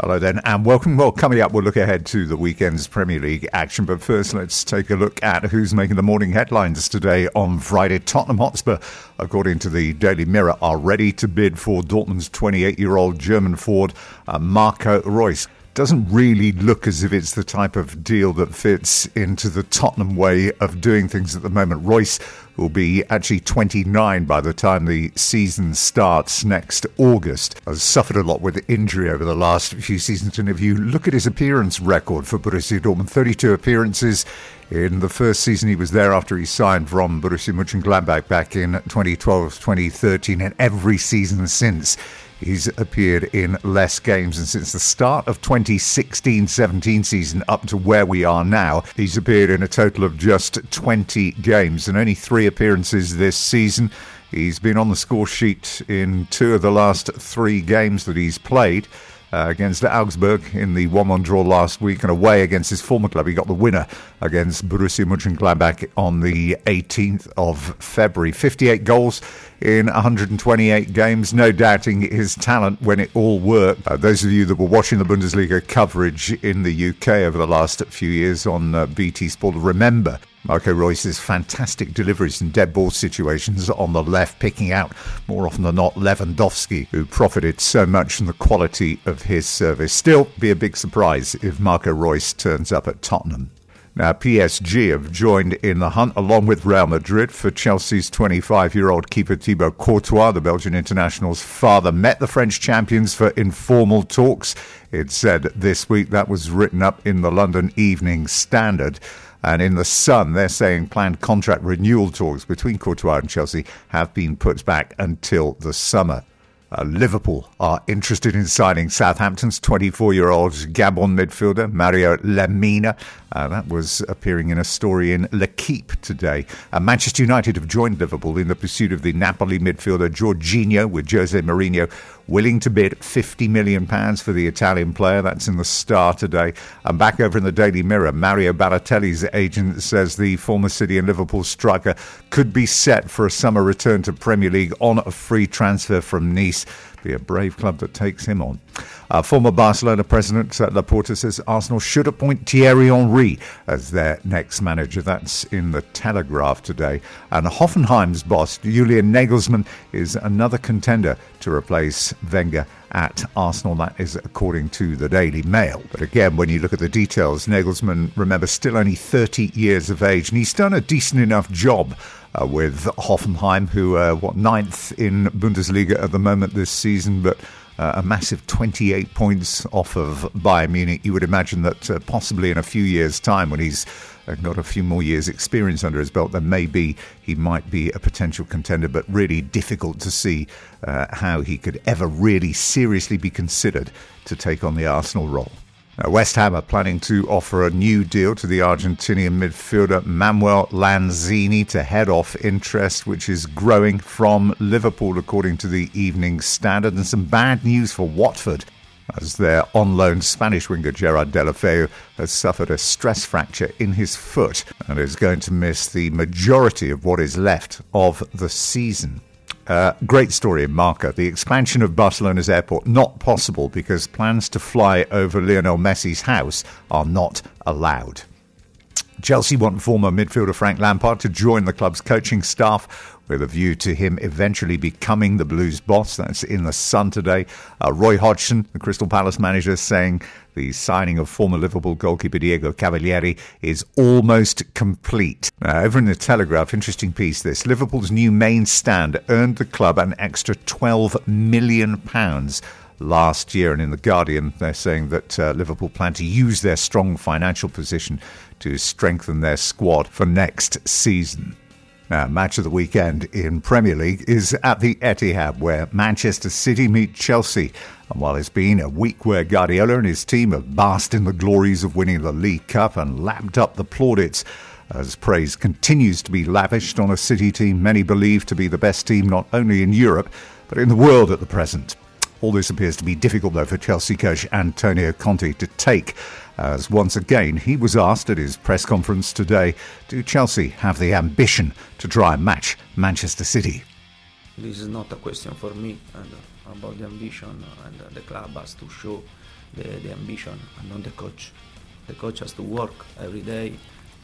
Hello then, and welcome. Well, coming up, we'll look ahead to the weekend's Premier League action. But first, let's take a look at who's making the morning headlines today on Friday. Tottenham Hotspur, according to the Daily Mirror, are ready to bid for Dortmund's 28 year old German forward, uh, Marco Reus doesn't really look as if it's the type of deal that fits into the Tottenham way of doing things at the moment. Reus will be actually 29 by the time the season starts next August. Has suffered a lot with injury over the last few seasons, and if you look at his appearance record for Borussia Dortmund, 32 appearances in the first season he was there after he signed from Borussia Mönchengladbach back in 2012-2013, and every season since He's appeared in less games, and since the start of 2016 17 season up to where we are now, he's appeared in a total of just 20 games and only three appearances this season. He's been on the score sheet in two of the last three games that he's played uh, against Augsburg in the 1 1 draw last week and away against his former club. He got the winner against Borussia Mönchengladbach on the 18th of February. 58 goals in 128 games. No doubting his talent when it all worked. Uh, those of you that were watching the Bundesliga coverage in the UK over the last few years on uh, BT Sport remember Marco Reus's fantastic deliveries in dead ball situations on the left, picking out more often than not Lewandowski, who profited so much from the quality of his service. Still, be a big surprise if Marco Reus turns up at Tottenham. Now, PSG have joined in the hunt along with Real Madrid for Chelsea's 25 year old keeper Thibaut Courtois. The Belgian international's father met the French champions for informal talks. It said this week that was written up in the London Evening Standard. And in the Sun, they're saying planned contract renewal talks between Courtois and Chelsea have been put back until the summer. Uh, Liverpool are interested in signing Southampton's 24 year old Gabon midfielder Mario Lemina. Uh, that was appearing in a story in L'Equipe today. Uh, Manchester United have joined Liverpool in the pursuit of the Napoli midfielder Jorginho, with Jose Mourinho willing to bid £50 million for the Italian player. That's in the Star today. And back over in the Daily Mirror, Mario Balotelli's agent says the former City and Liverpool striker could be set for a summer return to Premier League on a free transfer from Nice. Be a brave club that takes him on. Uh, former Barcelona president uh, Laporta says Arsenal should appoint Thierry Henry as their next manager. That's in the Telegraph today. And Hoffenheim's boss, Julian Nagelsmann, is another contender to replace Wenger at Arsenal. That is according to the Daily Mail. But again, when you look at the details, Nagelsmann, remember, still only 30 years of age, and he's done a decent enough job uh, with Hoffenheim, who are what ninth in Bundesliga at the moment this season, but uh, a massive 28 points off of Bayern Munich. You would imagine that uh, possibly in a few years' time, when he's got a few more years' experience under his belt, then maybe he might be a potential contender, but really difficult to see uh, how he could ever really seriously be considered to take on the Arsenal role. Now, West Ham are planning to offer a new deal to the Argentinian midfielder Manuel Lanzini to head off interest, which is growing from Liverpool, according to the Evening Standard. And some bad news for Watford, as their on loan Spanish winger Gerard Deulofeu has suffered a stress fracture in his foot and is going to miss the majority of what is left of the season. Great story in Marca. The expansion of Barcelona's airport not possible because plans to fly over Lionel Messi's house are not allowed. Chelsea want former midfielder Frank Lampard to join the club's coaching staff with a view to him eventually becoming the Blues boss. That's in the Sun today. Uh, Roy Hodgson, the Crystal Palace manager, saying the signing of former Liverpool goalkeeper Diego Cavalieri is almost complete. Now, over in the Telegraph, interesting piece this Liverpool's new main stand earned the club an extra £12 million last year. And in The Guardian, they're saying that uh, Liverpool plan to use their strong financial position to strengthen their squad for next season. Now, match of the weekend in Premier League is at the Etihad, where Manchester City meet Chelsea. And while it's been a week where Guardiola and his team have basked in the glories of winning the League Cup and lapped up the plaudits, as praise continues to be lavished on a City team many believe to be the best team not only in Europe, but in the world at the present. All this appears to be difficult, though, for Chelsea coach Antonio Conte to take, as once again he was asked at his press conference today do Chelsea have the ambition to try and match Manchester City? This is not a question for me, and about the ambition, and the club has to show the, the ambition and not the coach. The coach has to work every day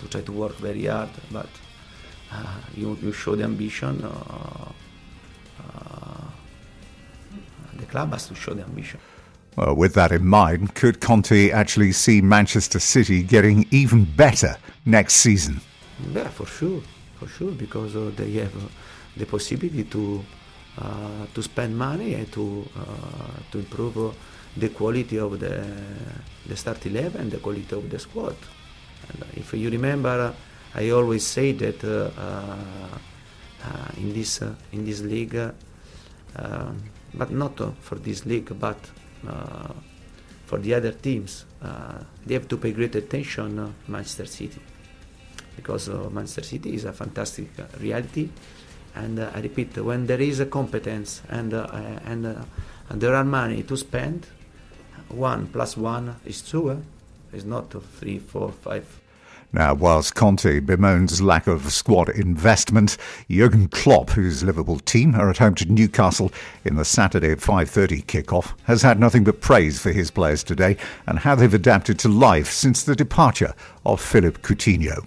to try to work very hard, but uh, you, you show the ambition. Uh, uh, the club has to show the ambition. Well, with that in mind, could Conte actually see Manchester City getting even better next season? Yeah, for sure, for sure, because uh, they have uh, the possibility to uh, to spend money and to to improve the quality of the the start eleven, the quality of the squad. And if you remember, I always say that uh, uh, in this uh, in this league, but not for this league, but Uh, for the other teams, uh, they have to pay great attention to Manchester City because Manchester City is a fantastic reality. And I repeat, when there is a competence and and and there are money to spend, one plus one is two. Eh? It's not three, four, five. Now, whilst Conte bemoans lack of squad investment, Jurgen Klopp, whose Liverpool team are at home to Newcastle in the Saturday 5:30 kick-off, has had nothing but praise for his players today and how they've adapted to life since the departure of Philippe Coutinho.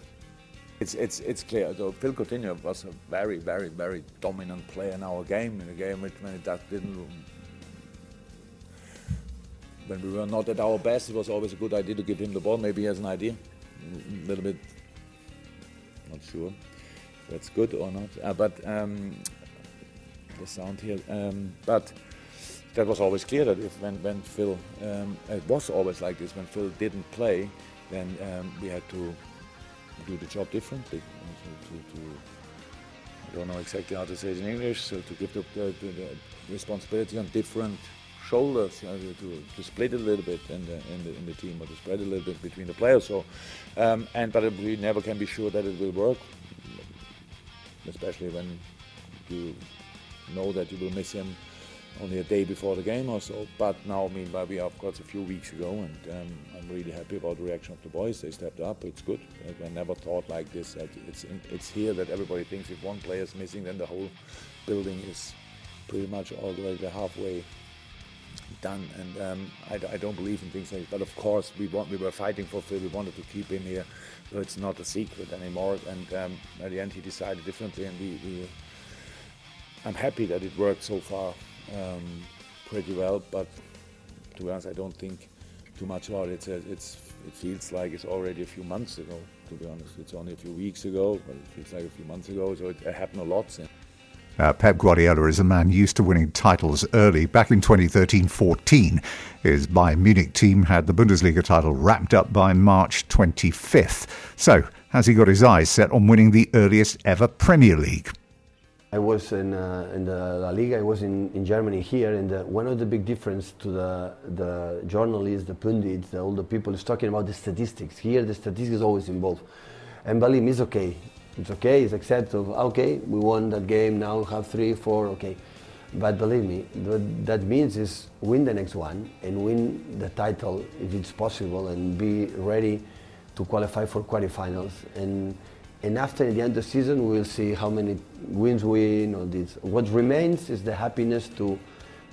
It's, it's, it's clear, though, Phil Coutinho was a very, very, very dominant player in our game, in a game which when it didn't when we were not at our best, it was always a good idea to give him the ball. Maybe he has an idea, a little bit, not sure that's good or not. Uh, but um, the sound here, um, but that was always clear that if when, when Phil, um, it was always like this, when Phil didn't play, then um, we had to do the job differently. To, to, to, I don't know exactly how to say it in English, so to give the, the, the responsibility on different shoulders to, to split it a little bit in the, in the, in the team or to spread a little bit between the players. So, um, and but we never can be sure that it will work, especially when you know that you will miss him only a day before the game or so. But now, meanwhile, we are of course a few weeks ago, and um, I'm really happy about the reaction of the boys. They stepped up. It's good. I never thought like this. That it's it's here that everybody thinks if one player is missing, then the whole building is pretty much all the way halfway done. And um, I, I, don't believe in things like that. But of course, we want we were fighting for Phil. We wanted to keep him here, so it's not a secret anymore. And um, at the end, he decided differently, and we, we I'm happy that it worked so far um, pretty well. But to be honest, I don't think too much about it. It's, it's it feels like it's already a few months ago. To be honest, it's only a few weeks ago, but it feels like a few months ago. So it, it happened a lot since. Uh, Pep Guardiola is a man used to winning titles early. Back in 2013 14, his Bayern Munich team had the Bundesliga title wrapped up by March 25th. So, has he got his eyes set on winning the earliest ever Premier League? I was in, uh, in the La Liga, I was in, in Germany here, and the, one of the big difference to the, the journalists, the pundits, the, all the people is talking about the statistics. Here, the statistics is always involved. And believe me, it's okay it's okay, it's acceptable. Okay, we won that game, now have three, four, okay. But believe me, what that means is win the next one and win the title if it's possible and be ready to qualify for quarterfinals. And, and after the end of the season, we'll see how many wins we win or this. What remains is the happiness to,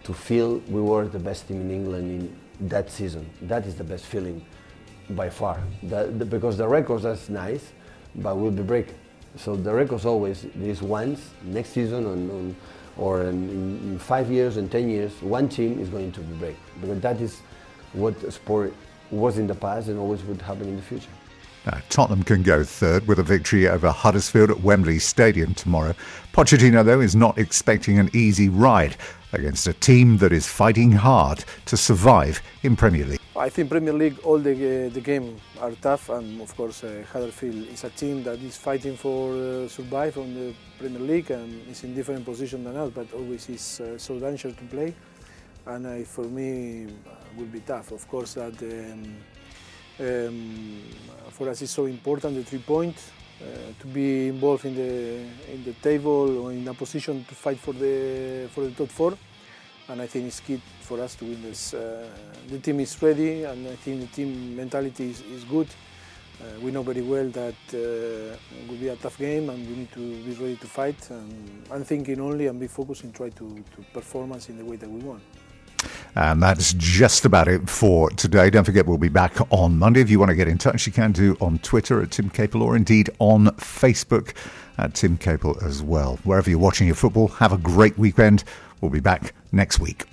to feel we were the best team in England in that season. That is the best feeling by far. The, because the records, that's nice, but we'll be breaking. So the record's always this once, next season on, on or in, in, five years and ten years, one team is going to be break. Because that is what sport was in the past and always would happen in the future. Now, Tottenham can go third with a victory over Huddersfield at Wembley Stadium tomorrow. Pochettino, though, is not expecting an easy ride against a team that is fighting hard to survive in Premier League. I think Premier League, all the, the games are tough, and of course, uh, Huddersfield is a team that is fighting for uh, survive on the Premier League and is in different position than us, but always is uh, so dangerous to play. And uh, for me, uh, will be tough. Of course, that um, um, for us is so important the three points. Uh, to be involved in the in the table or in a position to fight for the for the top four and I think it's key for us to win this. Uh, the team is ready, and I think the team mentality is, is good. uh, we know very well that uh, it will be a tough game and we need to be ready to fight. And I'm thinking only and be focused and try to, to performance in the way that we want. And that's just about it for today. Don't forget, we'll be back on Monday. If you want to get in touch, you can do on Twitter at Tim Capel or indeed on Facebook at Tim Capel as well. Wherever you're watching your football, have a great weekend. We'll be back next week.